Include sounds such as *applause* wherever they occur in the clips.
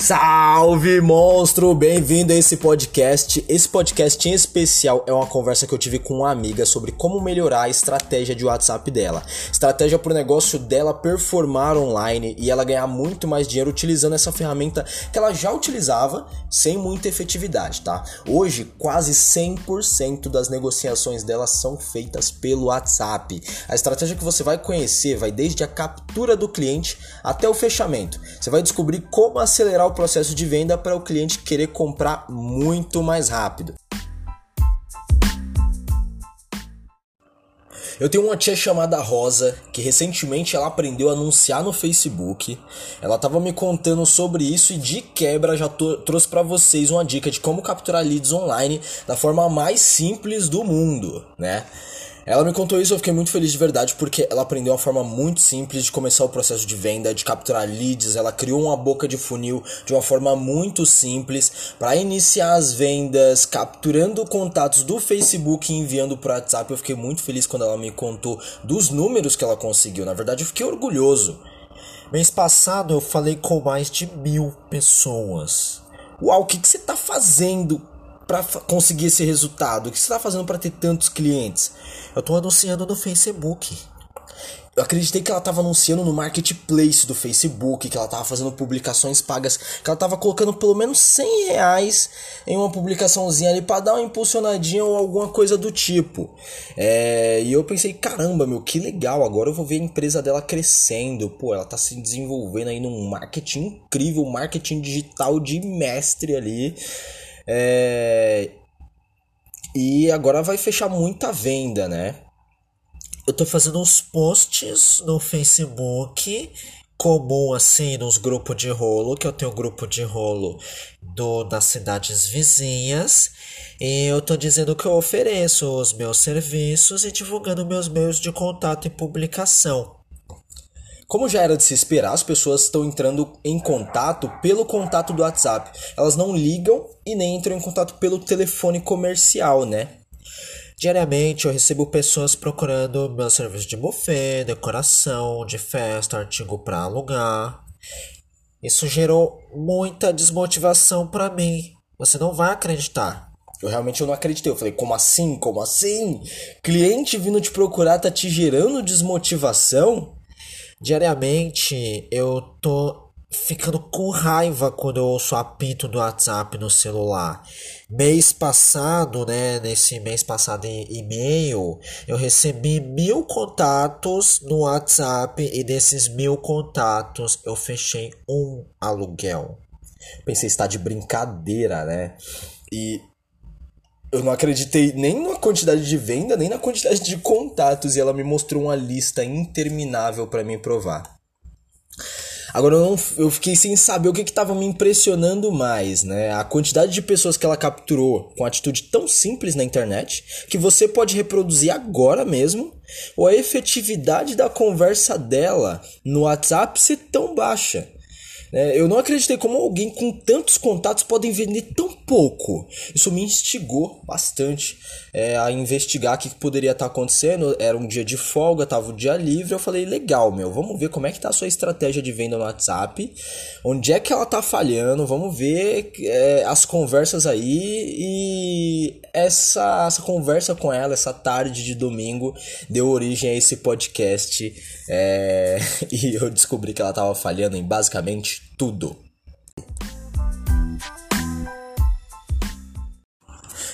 Salve monstro, bem-vindo a esse podcast. Esse podcast em especial é uma conversa que eu tive com uma amiga sobre como melhorar a estratégia de WhatsApp dela. Estratégia para o negócio dela performar online e ela ganhar muito mais dinheiro utilizando essa ferramenta que ela já utilizava sem muita efetividade, tá? Hoje, quase 100% das negociações dela são feitas pelo WhatsApp. A estratégia que você vai conhecer vai desde a captura do cliente até o fechamento. Você vai descobrir como acelerar o processo de venda para o cliente querer comprar muito mais rápido. Eu tenho uma tia chamada Rosa que recentemente ela aprendeu a anunciar no Facebook. Ela tava me contando sobre isso e de quebra já trouxe para vocês uma dica de como capturar leads online da forma mais simples do mundo, né? Ela me contou isso e eu fiquei muito feliz de verdade porque ela aprendeu uma forma muito simples de começar o processo de venda, de capturar leads. Ela criou uma boca de funil de uma forma muito simples para iniciar as vendas, capturando contatos do Facebook e enviando para WhatsApp. Eu fiquei muito feliz quando ela me contou dos números que ela conseguiu. Na verdade, eu fiquei orgulhoso. Mês passado eu falei com mais de mil pessoas. Uau, o que, que você está fazendo para conseguir esse resultado? O que você está fazendo para ter tantos clientes? Eu estou anunciando no Facebook. Eu acreditei que ela estava anunciando no marketplace do Facebook, que ela estava fazendo publicações pagas, que ela estava colocando pelo menos 100 reais em uma publicaçãozinha ali para dar uma impulsionadinha ou alguma coisa do tipo. É, e eu pensei, caramba, meu, que legal, agora eu vou ver a empresa dela crescendo. Pô, ela está se desenvolvendo aí num marketing incrível, marketing digital de mestre ali. É... E agora vai fechar muita venda, né? Eu tô fazendo uns posts no Facebook comum assim nos grupos de rolo, que eu tenho um grupo de rolo do, das cidades vizinhas, e eu tô dizendo que eu ofereço os meus serviços e divulgando meus meios de contato e publicação. Como já era de se esperar, as pessoas estão entrando em contato pelo contato do WhatsApp. Elas não ligam e nem entram em contato pelo telefone comercial, né? Diariamente eu recebo pessoas procurando meu serviço de buffet, decoração, de festa, artigo para alugar. Isso gerou muita desmotivação para mim. Você não vai acreditar. Eu realmente não acreditei. Eu falei, como assim? Como assim? Cliente vindo te procurar tá te gerando desmotivação? Diariamente eu tô ficando com raiva quando eu ouço apito do WhatsApp no celular. Mês passado, né? Nesse mês passado em e-mail, eu recebi mil contatos no WhatsApp e desses mil contatos eu fechei um aluguel. Pensei, está de brincadeira, né? E eu não acreditei nem na quantidade de venda, nem na quantidade de contatos, e ela me mostrou uma lista interminável para me provar. Agora eu, não, eu fiquei sem saber o que estava me impressionando mais, né? A quantidade de pessoas que ela capturou com atitude tão simples na internet que você pode reproduzir agora mesmo, ou a efetividade da conversa dela no WhatsApp ser tão baixa. É, eu não acreditei como alguém com tantos contatos podem vender tão pouco. Isso me instigou bastante é, a investigar o que poderia estar tá acontecendo. Era um dia de folga, tava o dia livre. Eu falei, legal, meu, vamos ver como é que tá a sua estratégia de venda no WhatsApp. Onde é que ela tá falhando? Vamos ver é, as conversas aí. E essa, essa conversa com ela, essa tarde de domingo, deu origem a esse podcast. É, *laughs* e eu descobri que ela tava falhando em basicamente tudo.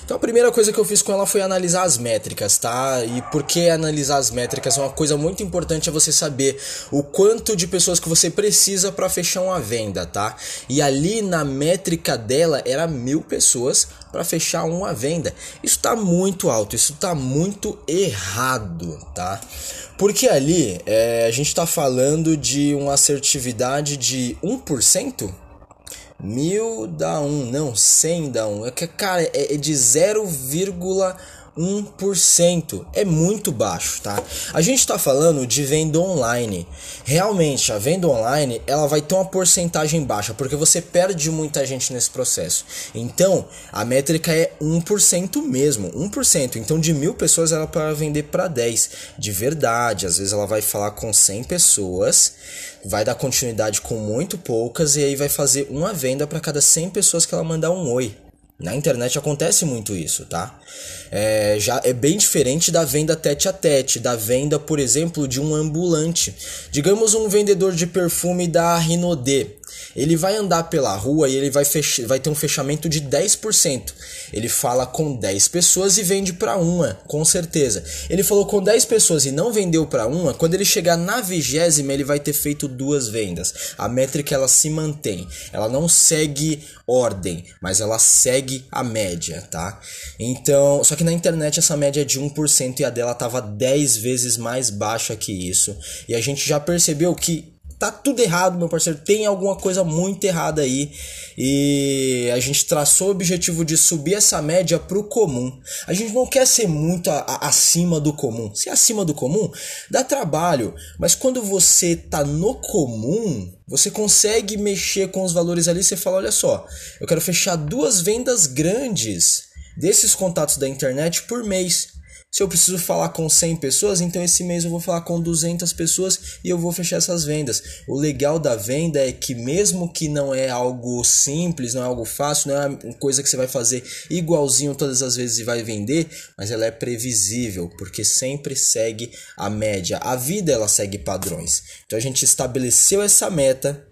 Então a primeira coisa que eu fiz com ela foi analisar as métricas, tá? E por que analisar as métricas? Uma coisa muito importante é você saber o quanto de pessoas que você precisa para fechar uma venda, tá? E ali na métrica dela era mil pessoas para fechar uma venda. Isso tá muito alto, isso tá muito errado, tá? Porque ali é, a gente está falando de uma assertividade de 1%? Mil dá um, não, 100 dá um. É que, cara, é, é de 0,1 1%. É muito baixo, tá? A gente está falando de venda online. Realmente, a venda online, ela vai ter uma porcentagem baixa, porque você perde muita gente nesse processo. Então, a métrica é 1% mesmo, 1%. Então, de mil pessoas, ela para vender para 10. De verdade, às vezes ela vai falar com 100 pessoas, vai dar continuidade com muito poucas e aí vai fazer uma venda para cada 100 pessoas que ela mandar um oi. Na internet acontece muito isso, tá? É, já é bem diferente da venda tete a tete, da venda, por exemplo, de um ambulante. Digamos um vendedor de perfume da Rinodê. Ele vai andar pela rua e ele vai, fech... vai ter um fechamento de 10%. Ele fala com 10 pessoas e vende para uma, com certeza. Ele falou com 10 pessoas e não vendeu para uma, quando ele chegar na vigésima, ele vai ter feito duas vendas. A métrica ela se mantém. Ela não segue ordem, mas ela segue a média, tá? Então, só que na internet essa média é de 1% e a dela tava 10 vezes mais baixa que isso. E a gente já percebeu que tá tudo errado, meu parceiro. Tem alguma coisa muito errada aí. E a gente traçou o objetivo de subir essa média pro comum. A gente não quer ser muito a, a, acima do comum. Se é acima do comum, dá trabalho. Mas quando você tá no comum, você consegue mexer com os valores ali. Você fala: olha só, eu quero fechar duas vendas grandes desses contatos da internet por mês. Se eu preciso falar com 100 pessoas, então esse mês eu vou falar com 200 pessoas e eu vou fechar essas vendas. O legal da venda é que mesmo que não é algo simples, não é algo fácil, não é uma coisa que você vai fazer igualzinho todas as vezes e vai vender, mas ela é previsível, porque sempre segue a média. A vida ela segue padrões. Então a gente estabeleceu essa meta,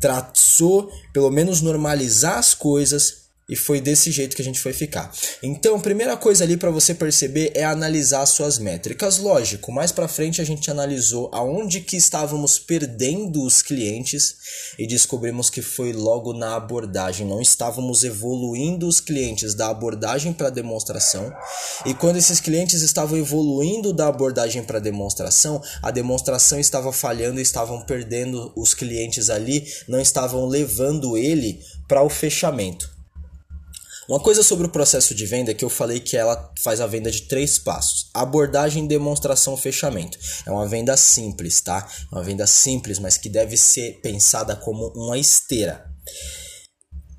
traçou pelo menos normalizar as coisas e foi desse jeito que a gente foi ficar. Então, primeira coisa ali para você perceber é analisar suas métricas. Lógico, mais para frente a gente analisou aonde que estávamos perdendo os clientes e descobrimos que foi logo na abordagem. Não estávamos evoluindo os clientes da abordagem para demonstração. E quando esses clientes estavam evoluindo da abordagem para demonstração, a demonstração estava falhando, estavam perdendo os clientes ali, não estavam levando ele para o fechamento. Uma coisa sobre o processo de venda é que eu falei que ela faz a venda de três passos: abordagem, demonstração, fechamento. É uma venda simples, tá? Uma venda simples, mas que deve ser pensada como uma esteira.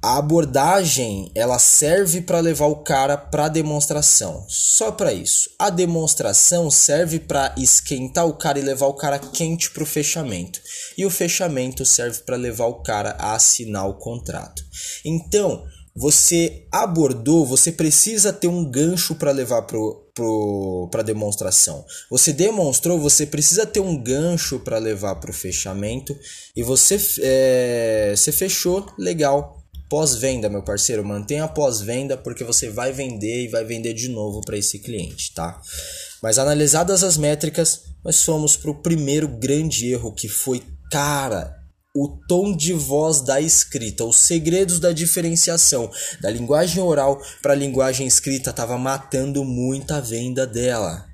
A abordagem ela serve para levar o cara para demonstração, só para isso. A demonstração serve para esquentar o cara e levar o cara quente para o fechamento, e o fechamento serve para levar o cara a assinar o contrato. Então, você abordou, você precisa ter um gancho para levar pro para demonstração. Você demonstrou, você precisa ter um gancho para levar para o fechamento e você, é, você fechou, legal. Pós-venda, meu parceiro, mantenha pós-venda porque você vai vender e vai vender de novo para esse cliente, tá? Mas analisadas as métricas, nós fomos para o primeiro grande erro que foi, cara, o tom de voz da escrita, os segredos da diferenciação da linguagem oral para a linguagem escrita estava matando muita venda dela.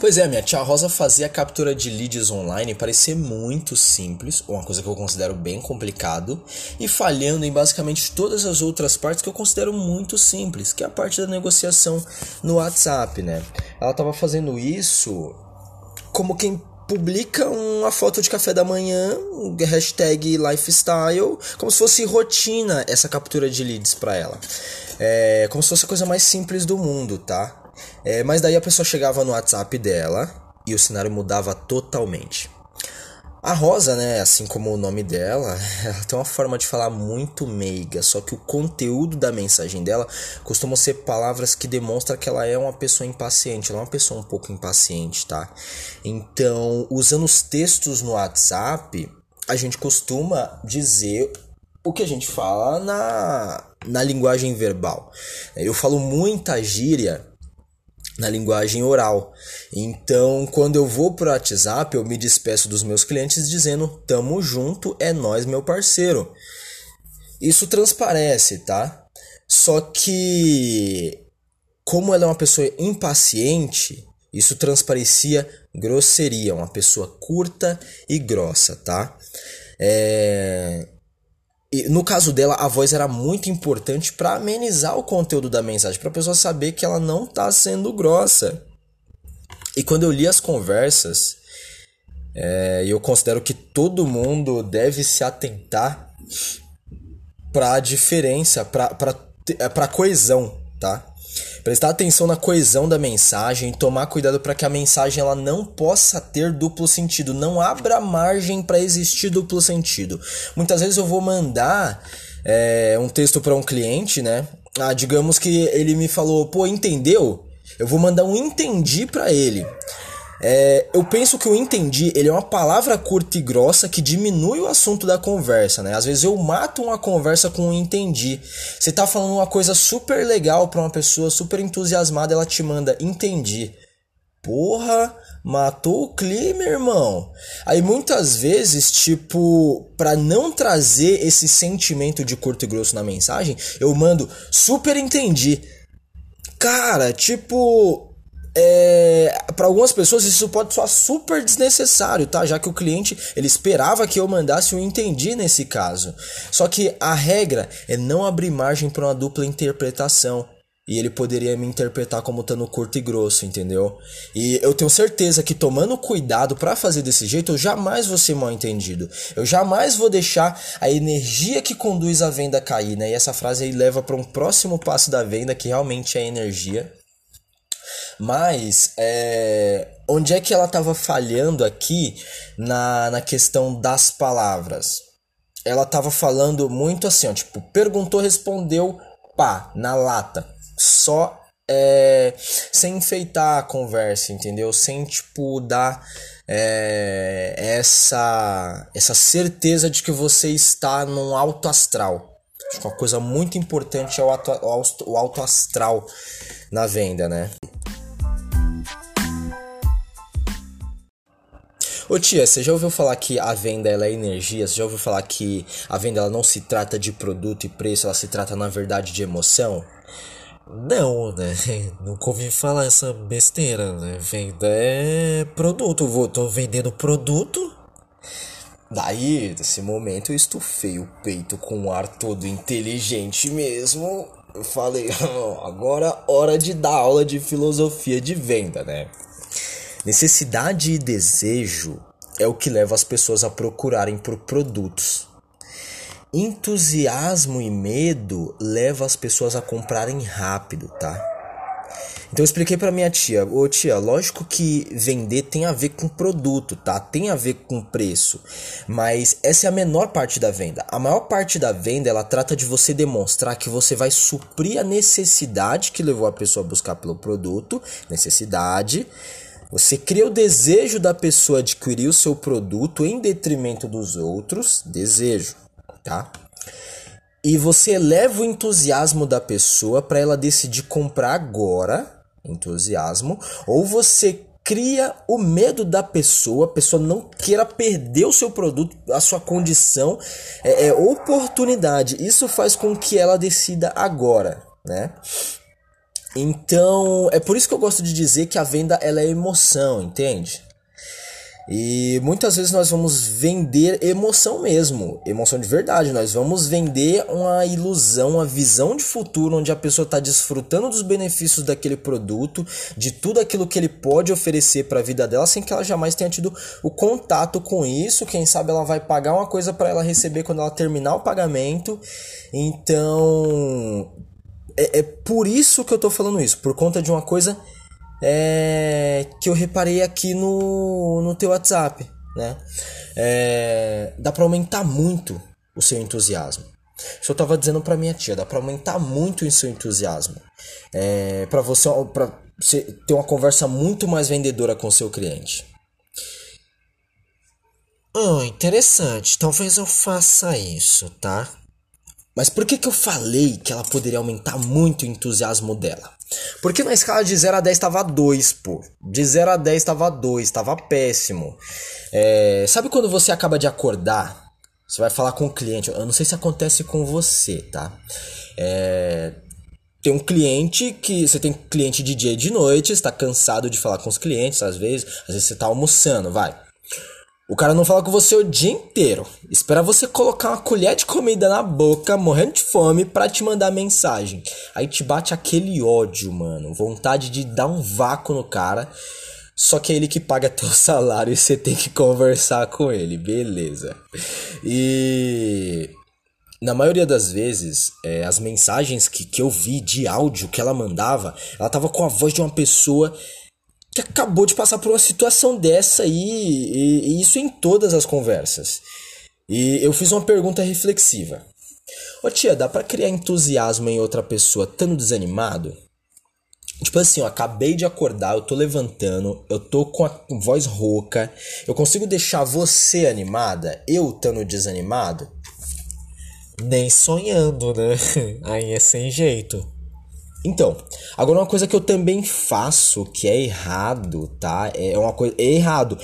Pois é, minha tia Rosa fazia a captura de leads online parecer muito simples, uma coisa que eu considero bem complicado, e falhando em basicamente todas as outras partes que eu considero muito simples, que é a parte da negociação no WhatsApp, né? Ela estava fazendo isso como quem publica uma foto de café da manhã, hashtag lifestyle, como se fosse rotina essa captura de leads para ela. É como se fosse a coisa mais simples do mundo, tá? É, mas daí a pessoa chegava no WhatsApp dela e o cenário mudava totalmente. A Rosa, né, assim como o nome dela, *laughs* ela tem uma forma de falar muito meiga, só que o conteúdo da mensagem dela costumam ser palavras que demonstram que ela é uma pessoa impaciente, ela é uma pessoa um pouco impaciente, tá? Então, usando os textos no WhatsApp, a gente costuma dizer o que a gente fala na, na linguagem verbal. Eu falo muita gíria na linguagem oral. Então, quando eu vou pro WhatsApp, eu me despeço dos meus clientes dizendo: "Tamo junto, é nós, meu parceiro". Isso transparece, tá? Só que como ela é uma pessoa impaciente, isso transparecia grosseria, uma pessoa curta e grossa, tá? É... e no caso dela, a voz era muito importante para amenizar o conteúdo da mensagem, para a pessoa saber que ela não tá sendo grossa. E quando eu li as conversas, é, eu considero que todo mundo deve se atentar para a diferença, para a coesão, tá? Prestar atenção na coesão da mensagem, tomar cuidado para que a mensagem ela não possa ter duplo sentido, não abra margem para existir duplo sentido. Muitas vezes eu vou mandar é, um texto para um cliente, né? Ah, digamos que ele me falou, pô, entendeu? Eu vou mandar um entendi para ele. É, eu penso que o entendi, ele é uma palavra curta e grossa que diminui o assunto da conversa, né? Às vezes eu mato uma conversa com um entendi. Você tá falando uma coisa super legal para uma pessoa super entusiasmada, ela te manda entendi. Porra, matou o clima, irmão. Aí muitas vezes, tipo, para não trazer esse sentimento de curto e grosso na mensagem, eu mando super entendi. Cara, tipo, é, para algumas pessoas isso pode soar super desnecessário, tá? Já que o cliente ele esperava que eu mandasse um entendi nesse caso. Só que a regra é não abrir margem para uma dupla interpretação. E ele poderia me interpretar como estando curto e grosso, entendeu? E eu tenho certeza que tomando cuidado para fazer desse jeito, eu jamais vou ser mal entendido. Eu jamais vou deixar a energia que conduz a venda cair, né? E essa frase aí leva para um próximo passo da venda, que realmente é energia mas é, onde é que ela estava falhando aqui na, na questão das palavras? Ela estava falando muito assim, ó, tipo, perguntou, respondeu, pá, na lata. Só é, sem enfeitar a conversa, entendeu? Sem, tipo, dar é, essa, essa certeza de que você está num alto astral. Acho que uma coisa muito importante é o, o alto astral na venda, né? Ô tia, você já ouviu falar que a venda ela é energia? Você já ouviu falar que a venda ela não se trata de produto e preço, ela se trata na verdade de emoção? Não, né? *laughs* Nunca ouvi falar essa besteira, né? Venda é produto. Vou, tô vendendo produto. Daí, nesse momento, eu estufei o peito com um ar todo inteligente mesmo. Eu falei, *laughs* agora hora de dar aula de filosofia de venda, né? Necessidade e desejo é o que leva as pessoas a procurarem por produtos. Entusiasmo e medo leva as pessoas a comprarem rápido, tá? Então eu expliquei para minha tia, ô tia, lógico que vender tem a ver com produto, tá? Tem a ver com preço, mas essa é a menor parte da venda. A maior parte da venda ela trata de você demonstrar que você vai suprir a necessidade que levou a pessoa a buscar pelo produto, necessidade, você cria o desejo da pessoa adquirir o seu produto em detrimento dos outros, desejo, tá? E você eleva o entusiasmo da pessoa para ela decidir comprar agora, entusiasmo, ou você cria o medo da pessoa, a pessoa não queira perder o seu produto, a sua condição, é, é oportunidade. Isso faz com que ela decida agora, né? Então, é por isso que eu gosto de dizer que a venda ela é emoção, entende? E muitas vezes nós vamos vender emoção mesmo, emoção de verdade. Nós vamos vender uma ilusão, uma visão de futuro onde a pessoa está desfrutando dos benefícios daquele produto, de tudo aquilo que ele pode oferecer para a vida dela, sem que ela jamais tenha tido o contato com isso. Quem sabe ela vai pagar uma coisa para ela receber quando ela terminar o pagamento. Então, é, é por isso que eu tô falando isso, por conta de uma coisa é, que eu reparei aqui no, no teu WhatsApp, né? É, dá para aumentar muito o seu entusiasmo. Isso eu tava dizendo para minha tia, dá para aumentar muito o seu entusiasmo. É, para você, ter uma conversa muito mais vendedora com seu cliente. Oh, interessante. Talvez eu faça isso, tá? Mas por que, que eu falei que ela poderia aumentar muito o entusiasmo dela? Porque na escala de 0 a 10 estava 2, pô. De 0 a 10 estava 2, estava péssimo. É, sabe quando você acaba de acordar? Você vai falar com o cliente. Eu não sei se acontece com você, tá? É, tem um cliente que. Você tem cliente de dia e de noite, está cansado de falar com os clientes, às vezes. Às vezes você está almoçando, vai. O cara não fala com você o dia inteiro. Espera você colocar uma colher de comida na boca, morrendo de fome, pra te mandar mensagem. Aí te bate aquele ódio, mano. Vontade de dar um vácuo no cara. Só que é ele que paga *laughs* teu salário e você tem que conversar com ele, beleza. E na maioria das vezes, é, as mensagens que, que eu vi de áudio que ela mandava, ela tava com a voz de uma pessoa que acabou de passar por uma situação dessa aí, e, e isso em todas as conversas. E eu fiz uma pergunta reflexiva. Ô tia, dá pra criar entusiasmo em outra pessoa estando desanimado? Tipo assim, eu acabei de acordar, eu tô levantando, eu tô com a voz rouca, eu consigo deixar você animada, eu estando desanimado? Nem sonhando, né? *laughs* Aí é sem jeito. Então, agora uma coisa que eu também faço que é errado, tá? É uma coisa é errado.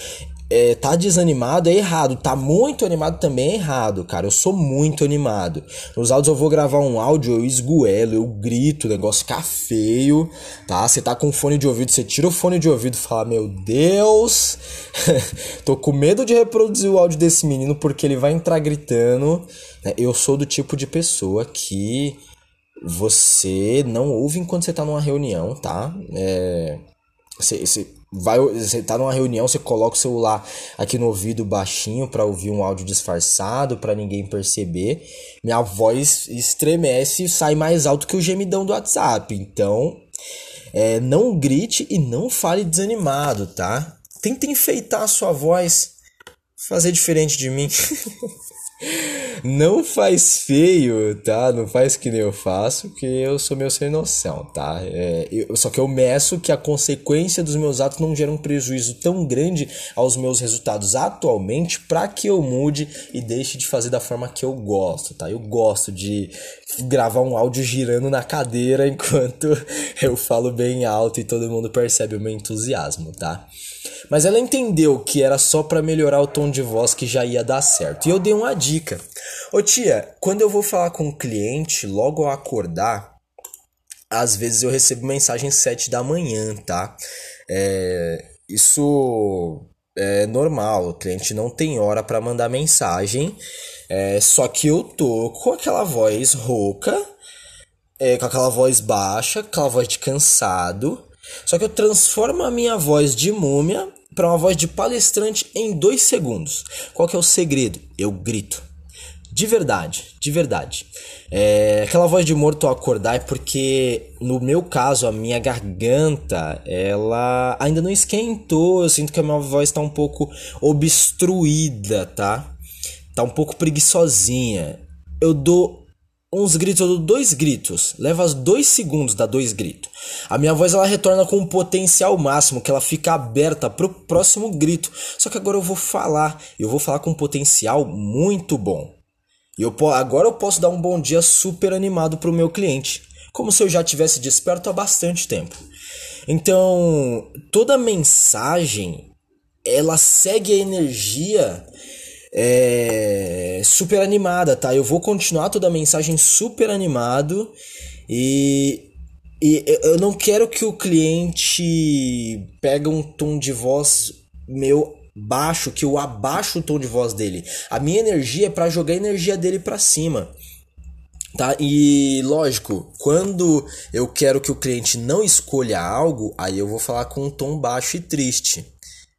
É, tá desanimado é errado, tá muito animado também é errado, cara. Eu sou muito animado. Nos áudios eu vou gravar um áudio, eu esguelo, eu grito, o negócio fica feio, tá? Você tá com fone de ouvido, você tira o fone de ouvido e fala: Meu Deus, *laughs* tô com medo de reproduzir o áudio desse menino porque ele vai entrar gritando. Eu sou do tipo de pessoa que você não ouve enquanto você tá numa reunião, tá? É, você, você, vai, você tá numa reunião, você coloca o celular aqui no ouvido baixinho para ouvir um áudio disfarçado, para ninguém perceber. Minha voz estremece e sai mais alto que o gemidão do WhatsApp. Então, é, não grite e não fale desanimado, tá? Tenta enfeitar a sua voz, fazer diferente de mim. *laughs* Não faz feio, tá? Não faz que nem eu faço, porque eu sou meu sem noção, tá? É, eu, só que eu meço que a consequência dos meus atos não gera um prejuízo tão grande aos meus resultados atualmente para que eu mude e deixe de fazer da forma que eu gosto, tá? Eu gosto de gravar um áudio girando na cadeira *laughs* enquanto eu falo bem alto e todo mundo percebe o meu entusiasmo, tá? Mas ela entendeu que era só para melhorar o tom de voz que já ia dar certo. E eu dei uma dica. Ô tia, quando eu vou falar com um cliente, logo ao acordar, às vezes eu recebo mensagem 7 da manhã, tá? É, isso é normal, o cliente não tem hora para mandar mensagem. É, só que eu tô com aquela voz rouca, é, com aquela voz baixa, aquela voz de cansado. Só que eu transformo a minha voz de múmia para uma voz de palestrante em dois segundos. Qual que é o segredo? Eu grito. De verdade, de verdade. É, aquela voz de morto acordar é porque, no meu caso, a minha garganta, ela ainda não esquentou. Eu sinto que a minha voz está um pouco obstruída, tá? Tá um pouco preguiçosinha. Eu dou uns gritos, eu dou dois gritos. Leva dois segundos, dá dois gritos. A minha voz ela retorna com um potencial máximo, que ela fica aberta pro próximo grito. Só que agora eu vou falar, eu vou falar com um potencial muito bom. E eu, agora eu posso dar um bom dia super animado pro meu cliente, como se eu já tivesse desperto há bastante tempo. Então, toda mensagem ela segue a energia é, super animada, tá? Eu vou continuar toda a mensagem super animado e, e eu não quero que o cliente pegue um tom de voz meu baixo, que eu abaixo o tom de voz dele. A minha energia é para jogar a energia dele para cima. Tá? E lógico, quando eu quero que o cliente não escolha algo, aí eu vou falar com um tom baixo e triste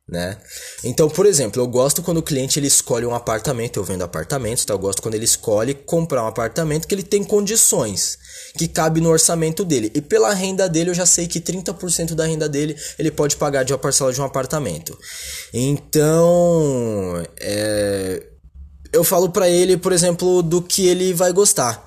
né? Então, por exemplo, eu gosto quando o cliente ele escolhe um apartamento, eu vendo apartamentos, tá? Eu gosto quando ele escolhe comprar um apartamento que ele tem condições, que cabe no orçamento dele. E pela renda dele, eu já sei que 30% da renda dele ele pode pagar de uma parcela de um apartamento. Então, é, eu falo para ele, por exemplo, do que ele vai gostar.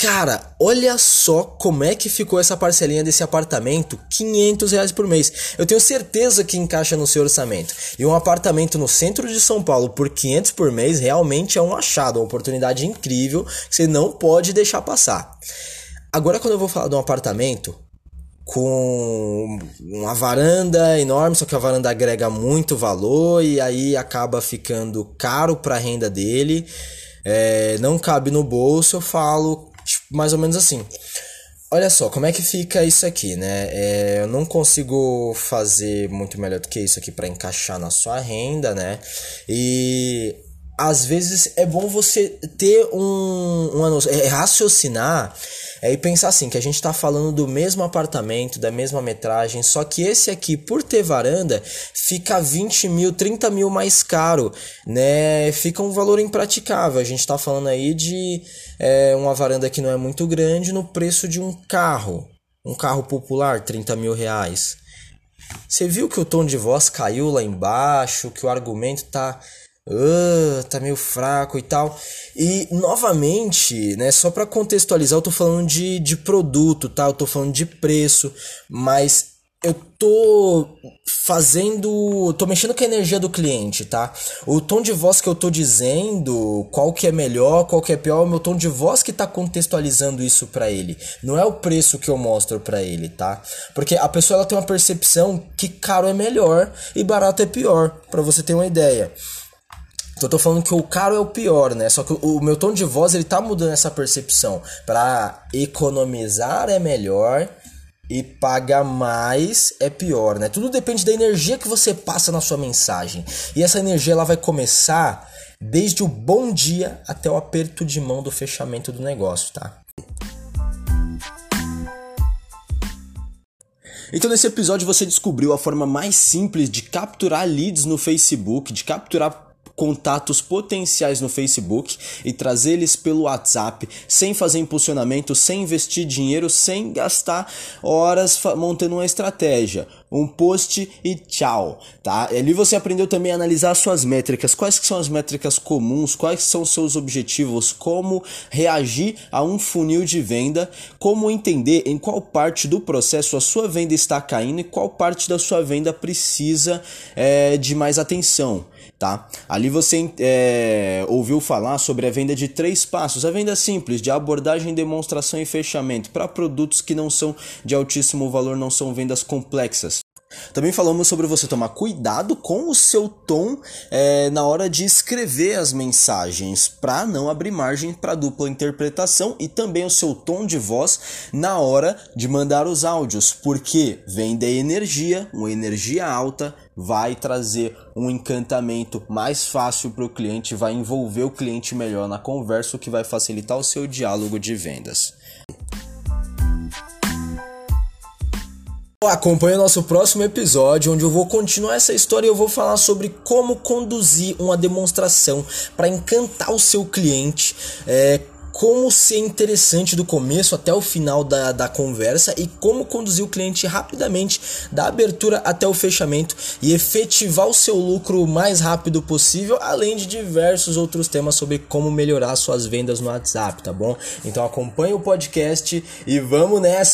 Cara, olha só como é que ficou essa parcelinha desse apartamento, 500 reais por mês. Eu tenho certeza que encaixa no seu orçamento. E um apartamento no centro de São Paulo por 500 por mês realmente é um achado, uma oportunidade incrível que você não pode deixar passar. Agora quando eu vou falar de um apartamento com uma varanda enorme, só que a varanda agrega muito valor e aí acaba ficando caro para a renda dele. É, não cabe no bolso, eu falo mais ou menos assim. olha só, como é que fica isso aqui, né? É, eu não consigo fazer muito melhor do que isso aqui para encaixar na sua renda, né? E às vezes é bom você ter um, um é, raciocinar é, e pensar assim, que a gente está falando do mesmo apartamento, da mesma metragem, só que esse aqui, por ter varanda, fica 20 mil, 30 mil mais caro, né? Fica um valor impraticável. A gente está falando aí de é, uma varanda que não é muito grande no preço de um carro. Um carro popular, 30 mil reais. Você viu que o tom de voz caiu lá embaixo, que o argumento tá uh, tá meio fraco e tal. E novamente, né, só para contextualizar, eu tô falando de, de produto, tá? Eu tô falando de preço, mas eu tô fazendo, tô mexendo com a energia do cliente, tá? O tom de voz que eu tô dizendo, qual que é melhor, qual que é pior, é o meu tom de voz que tá contextualizando isso para ele. Não é o preço que eu mostro para ele, tá? Porque a pessoa ela tem uma percepção que caro é melhor e barato é pior, para você ter uma ideia. Então eu tô falando que o caro é o pior, né? Só que o meu tom de voz ele tá mudando essa percepção. Para economizar é melhor e pagar mais é pior, né? Tudo depende da energia que você passa na sua mensagem. E essa energia ela vai começar desde o bom dia até o aperto de mão do fechamento do negócio, tá? Então nesse episódio você descobriu a forma mais simples de capturar leads no Facebook, de capturar contatos potenciais no Facebook e trazer eles pelo WhatsApp, sem fazer impulsionamento, sem investir dinheiro, sem gastar horas montando uma estratégia. Um post e tchau, tá? Ali você aprendeu também a analisar suas métricas, quais são as métricas comuns, quais são os seus objetivos, como reagir a um funil de venda, como entender em qual parte do processo a sua venda está caindo e qual parte da sua venda precisa é, de mais atenção tá? Ali você é, ouviu falar sobre a venda de três passos, a venda simples de abordagem, demonstração e fechamento para produtos que não são de altíssimo valor, não são vendas complexas. Também falamos sobre você tomar cuidado com o seu tom é, na hora de escrever as mensagens, para não abrir margem para dupla interpretação e também o seu tom de voz na hora de mandar os áudios, porque vem energia, uma energia alta vai trazer um encantamento mais fácil para o cliente, vai envolver o cliente melhor na conversa, o que vai facilitar o seu diálogo de vendas. Acompanhe o nosso próximo episódio, onde eu vou continuar essa história e eu vou falar sobre como conduzir uma demonstração para encantar o seu cliente, é, como ser interessante do começo até o final da, da conversa e como conduzir o cliente rapidamente da abertura até o fechamento e efetivar o seu lucro o mais rápido possível, além de diversos outros temas sobre como melhorar suas vendas no WhatsApp, tá bom? Então acompanhe o podcast e vamos nessa!